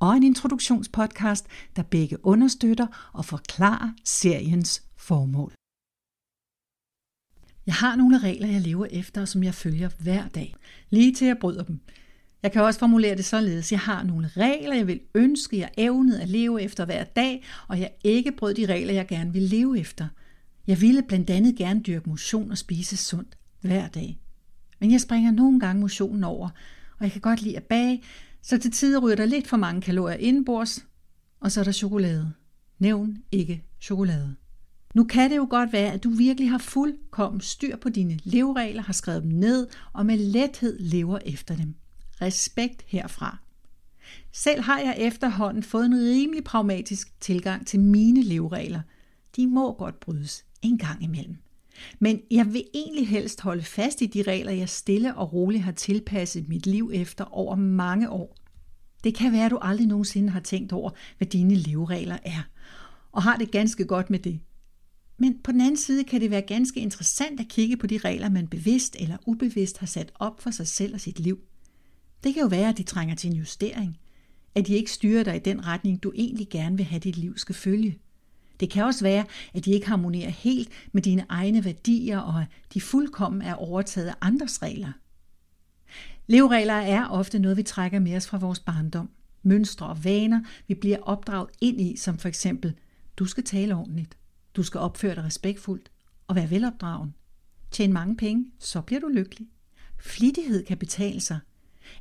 og en introduktionspodcast, der begge understøtter og forklarer seriens formål. Jeg har nogle regler, jeg lever efter, som jeg følger hver dag, lige til jeg bryder dem. Jeg kan også formulere det således. Jeg har nogle regler, jeg vil ønske, jeg evnede at leve efter hver dag, og jeg ikke brød de regler, jeg gerne vil leve efter. Jeg ville blandt andet gerne dyrke motion og spise sundt hver dag. Men jeg springer nogle gange motionen over, og jeg kan godt lide at bage, så til tider ryger der lidt for mange kalorier indenbords, og så er der chokolade. Nævn ikke chokolade. Nu kan det jo godt være, at du virkelig har fuldkommen styr på dine leveregler, har skrevet dem ned og med lethed lever efter dem. Respekt herfra. Selv har jeg efterhånden fået en rimelig pragmatisk tilgang til mine leveregler. De må godt brydes en gang imellem. Men jeg vil egentlig helst holde fast i de regler, jeg stille og roligt har tilpasset mit liv efter over mange år. Det kan være, at du aldrig nogensinde har tænkt over, hvad dine leveregler er, og har det ganske godt med det. Men på den anden side kan det være ganske interessant at kigge på de regler, man bevidst eller ubevidst har sat op for sig selv og sit liv. Det kan jo være, at de trænger til en justering, at de ikke styrer dig i den retning, du egentlig gerne vil have, dit liv skal følge – det kan også være, at de ikke harmonerer helt med dine egne værdier, og de fuldkommen er overtaget af andres regler. Leveregler er ofte noget, vi trækker med os fra vores barndom. Mønstre og vaner, vi bliver opdraget ind i, som for eksempel, du skal tale ordentligt, du skal opføre dig respektfuldt og være velopdragen. Tjen mange penge, så bliver du lykkelig. Flittighed kan betale sig.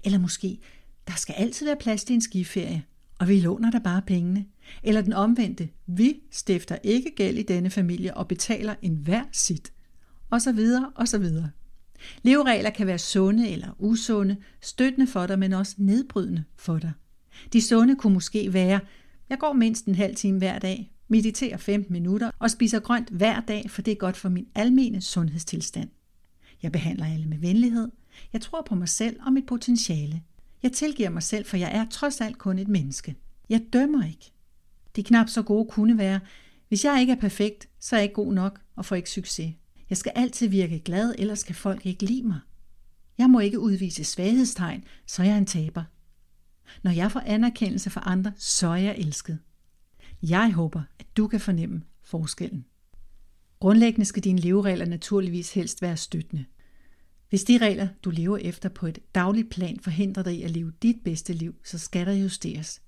Eller måske, der skal altid være plads til en skiferie, og vi låner dig bare pengene. Eller den omvendte, vi stifter ikke gæld i denne familie og betaler enhver sit. Og så videre, og så videre. Leveregler kan være sunde eller usunde, støttende for dig, men også nedbrydende for dig. De sunde kunne måske være, jeg går mindst en halv time hver dag, mediterer 15 minutter og spiser grønt hver dag, for det er godt for min almene sundhedstilstand. Jeg behandler alle med venlighed. Jeg tror på mig selv og mit potentiale. Jeg tilgiver mig selv, for jeg er trods alt kun et menneske. Jeg dømmer ikke. De knap så gode kunne være, hvis jeg ikke er perfekt, så er jeg ikke god nok og får ikke succes. Jeg skal altid virke glad, ellers skal folk ikke lide mig. Jeg må ikke udvise svaghedstegn, så er jeg en taber. Når jeg får anerkendelse fra andre, så er jeg elsket. Jeg håber, at du kan fornemme forskellen. Grundlæggende skal dine leveregler naturligvis helst være støttende. Hvis de regler, du lever efter på et dagligt plan, forhindrer dig i at leve dit bedste liv, så skal der justeres.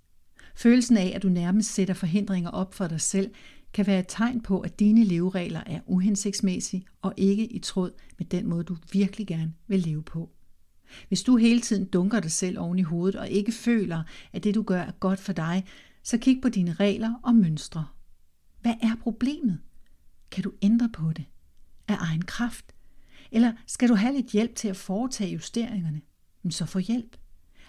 Følelsen af, at du nærmest sætter forhindringer op for dig selv, kan være et tegn på, at dine leveregler er uhensigtsmæssige og ikke i tråd med den måde, du virkelig gerne vil leve på. Hvis du hele tiden dunker dig selv oven i hovedet og ikke føler, at det du gør er godt for dig, så kig på dine regler og mønstre. Hvad er problemet? Kan du ændre på det? Af egen kraft? Eller skal du have lidt hjælp til at foretage justeringerne? Så få hjælp.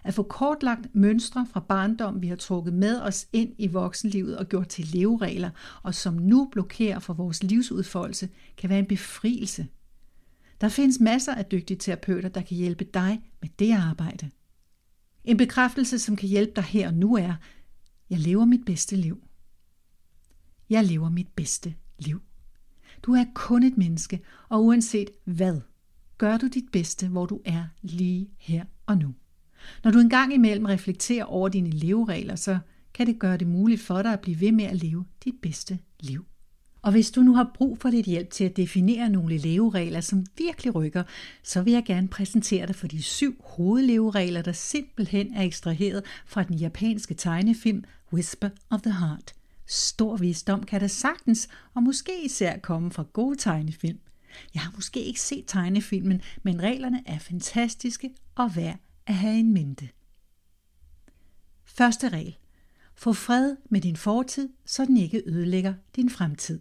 At få kortlagt mønstre fra barndom, vi har trukket med os ind i voksenlivet og gjort til leveregler, og som nu blokerer for vores livsudfoldelse, kan være en befrielse. Der findes masser af dygtige terapeuter, der kan hjælpe dig med det arbejde. En bekræftelse, som kan hjælpe dig her og nu er, jeg lever mit bedste liv. Jeg lever mit bedste liv. Du er kun et menneske, og uanset hvad, gør du dit bedste, hvor du er lige her og nu. Når du engang imellem reflekterer over dine leveregler, så kan det gøre det muligt for dig at blive ved med at leve dit bedste liv. Og hvis du nu har brug for lidt hjælp til at definere nogle leveregler, som virkelig rykker, så vil jeg gerne præsentere dig for de syv hovedleveregler, der simpelthen er ekstraheret fra den japanske tegnefilm Whisper of the Heart. Stor visdom kan der sagtens, og måske især komme fra gode tegnefilm. Jeg har måske ikke set tegnefilmen, men reglerne er fantastiske og værd at have en mente. Første regel. Få fred med din fortid, så den ikke ødelægger din fremtid.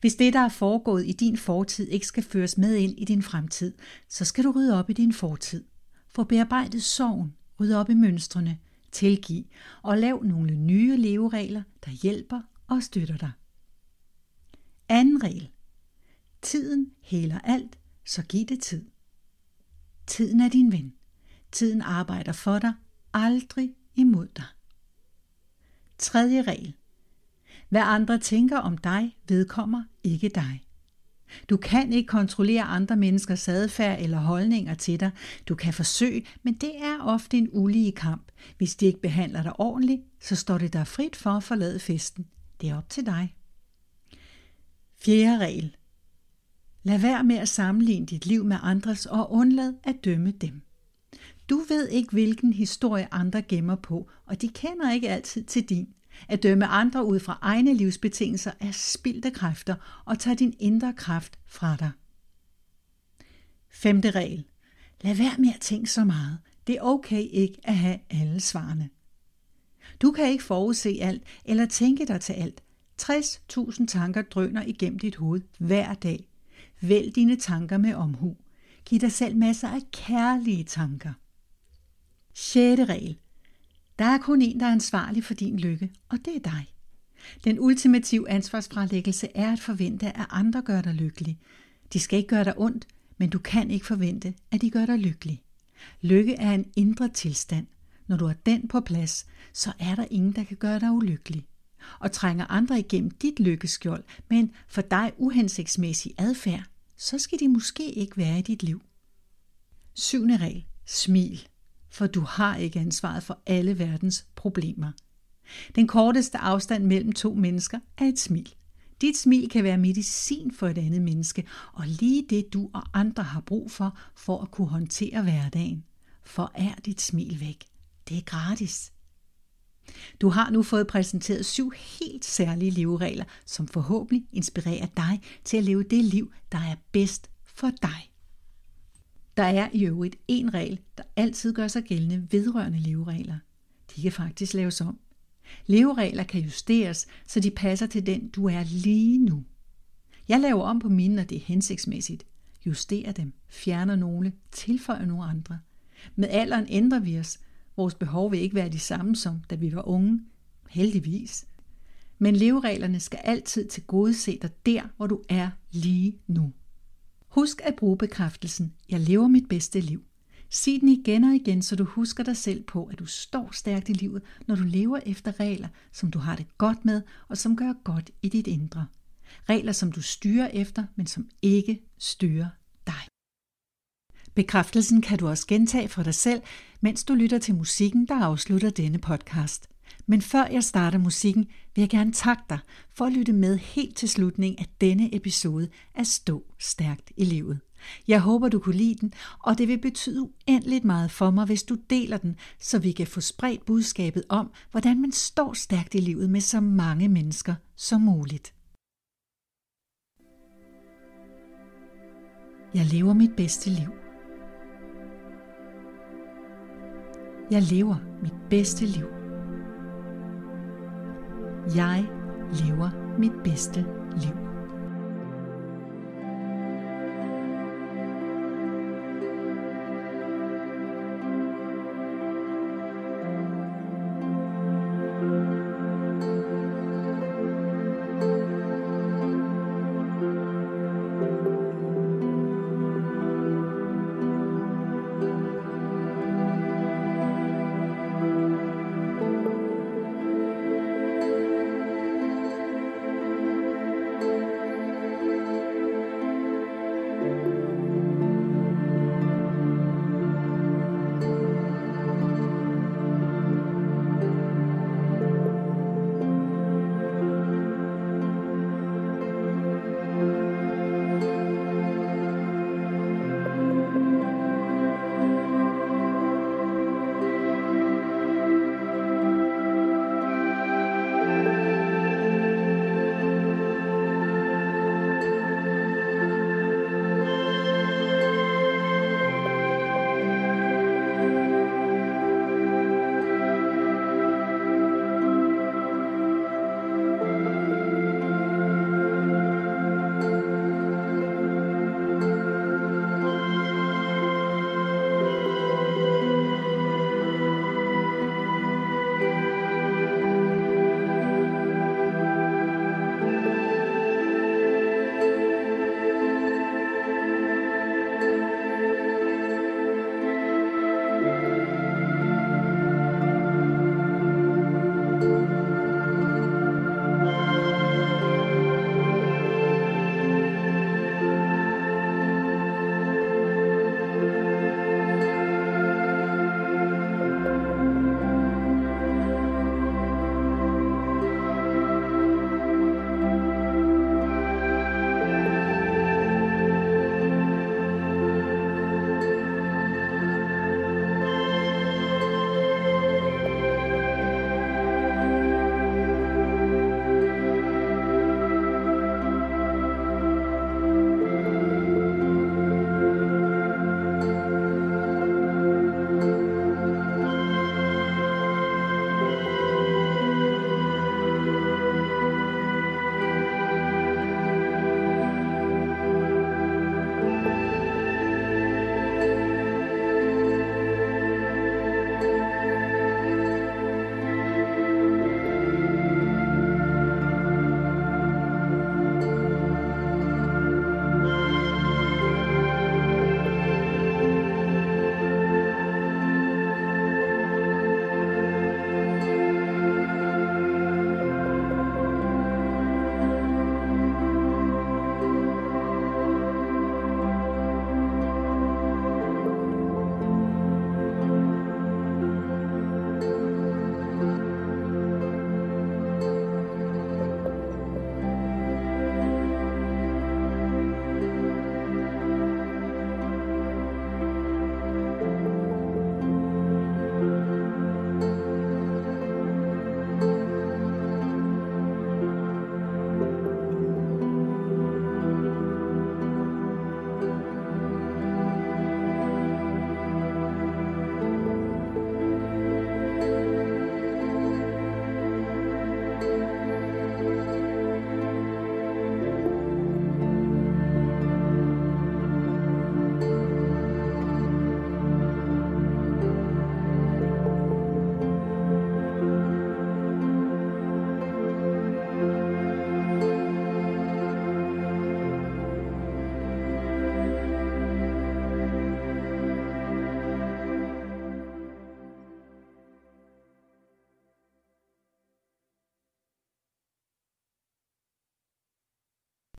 Hvis det, der er foregået i din fortid, ikke skal føres med ind i din fremtid, så skal du rydde op i din fortid. Få bearbejdet sorgen, rydde op i mønstrene, tilgi og lav nogle nye leveregler, der hjælper og støtter dig. Anden regel. Tiden heler alt, så giv det tid. Tiden er din ven. Tiden arbejder for dig, aldrig imod dig. Tredje regel. Hvad andre tænker om dig, vedkommer ikke dig. Du kan ikke kontrollere andre menneskers adfærd eller holdninger til dig. Du kan forsøge, men det er ofte en ulige kamp. Hvis de ikke behandler dig ordentligt, så står det dig frit for at forlade festen. Det er op til dig. Fjerde regel. Lad være med at sammenligne dit liv med andres og undlad at dømme dem. Du ved ikke, hvilken historie andre gemmer på, og de kender ikke altid til din. At dømme andre ud fra egne livsbetingelser er spildte kræfter og tager din indre kraft fra dig. Femte regel. Lad være med at tænke så meget. Det er okay ikke at have alle svarene. Du kan ikke forudse alt eller tænke dig til alt. 60.000 tanker drøner igennem dit hoved hver dag. Vælg dine tanker med omhu. Giv dig selv masser af kærlige tanker. 6. regel. Der er kun en, der er ansvarlig for din lykke, og det er dig. Den ultimative ansvarsfralæggelse er at forvente, at andre gør dig lykkelig. De skal ikke gøre dig ondt, men du kan ikke forvente, at de gør dig lykkelig. Lykke er en indre tilstand. Når du har den på plads, så er der ingen, der kan gøre dig ulykkelig. Og trænger andre igennem dit lykkeskjold med en for dig uhensigtsmæssig adfærd, så skal de måske ikke være i dit liv. Syvende regel. Smil for du har ikke ansvaret for alle verdens problemer. Den korteste afstand mellem to mennesker er et smil. Dit smil kan være medicin for et andet menneske, og lige det du og andre har brug for, for at kunne håndtere hverdagen. For er dit smil væk. Det er gratis. Du har nu fået præsenteret syv helt særlige leveregler, som forhåbentlig inspirerer dig til at leve det liv, der er bedst for dig. Der er i øvrigt en regel, der altid gør sig gældende vedrørende leveregler. De kan faktisk laves om. Leveregler kan justeres, så de passer til den, du er lige nu. Jeg laver om på mine, når det er hensigtsmæssigt. Justerer dem, fjerner nogle, tilføjer nogle andre. Med alderen ændrer vi os. Vores behov vil ikke være de samme som, da vi var unge. Heldigvis. Men levereglerne skal altid til gode se dig der, hvor du er lige nu. Husk at bruge bekræftelsen, jeg lever mit bedste liv. Sig den igen og igen, så du husker dig selv på, at du står stærkt i livet, når du lever efter regler, som du har det godt med, og som gør godt i dit indre. Regler, som du styrer efter, men som ikke styrer dig. Bekræftelsen kan du også gentage for dig selv, mens du lytter til musikken, der afslutter denne podcast. Men før jeg starter musikken, vil jeg gerne takke dig for at lytte med helt til slutningen af denne episode af Stå Stærkt i Livet. Jeg håber, du kunne lide den, og det vil betyde uendeligt meget for mig, hvis du deler den, så vi kan få spredt budskabet om, hvordan man står stærkt i livet med så mange mennesker som muligt. Jeg lever mit bedste liv. Jeg lever mit bedste liv. Jeg lever mit bedste liv.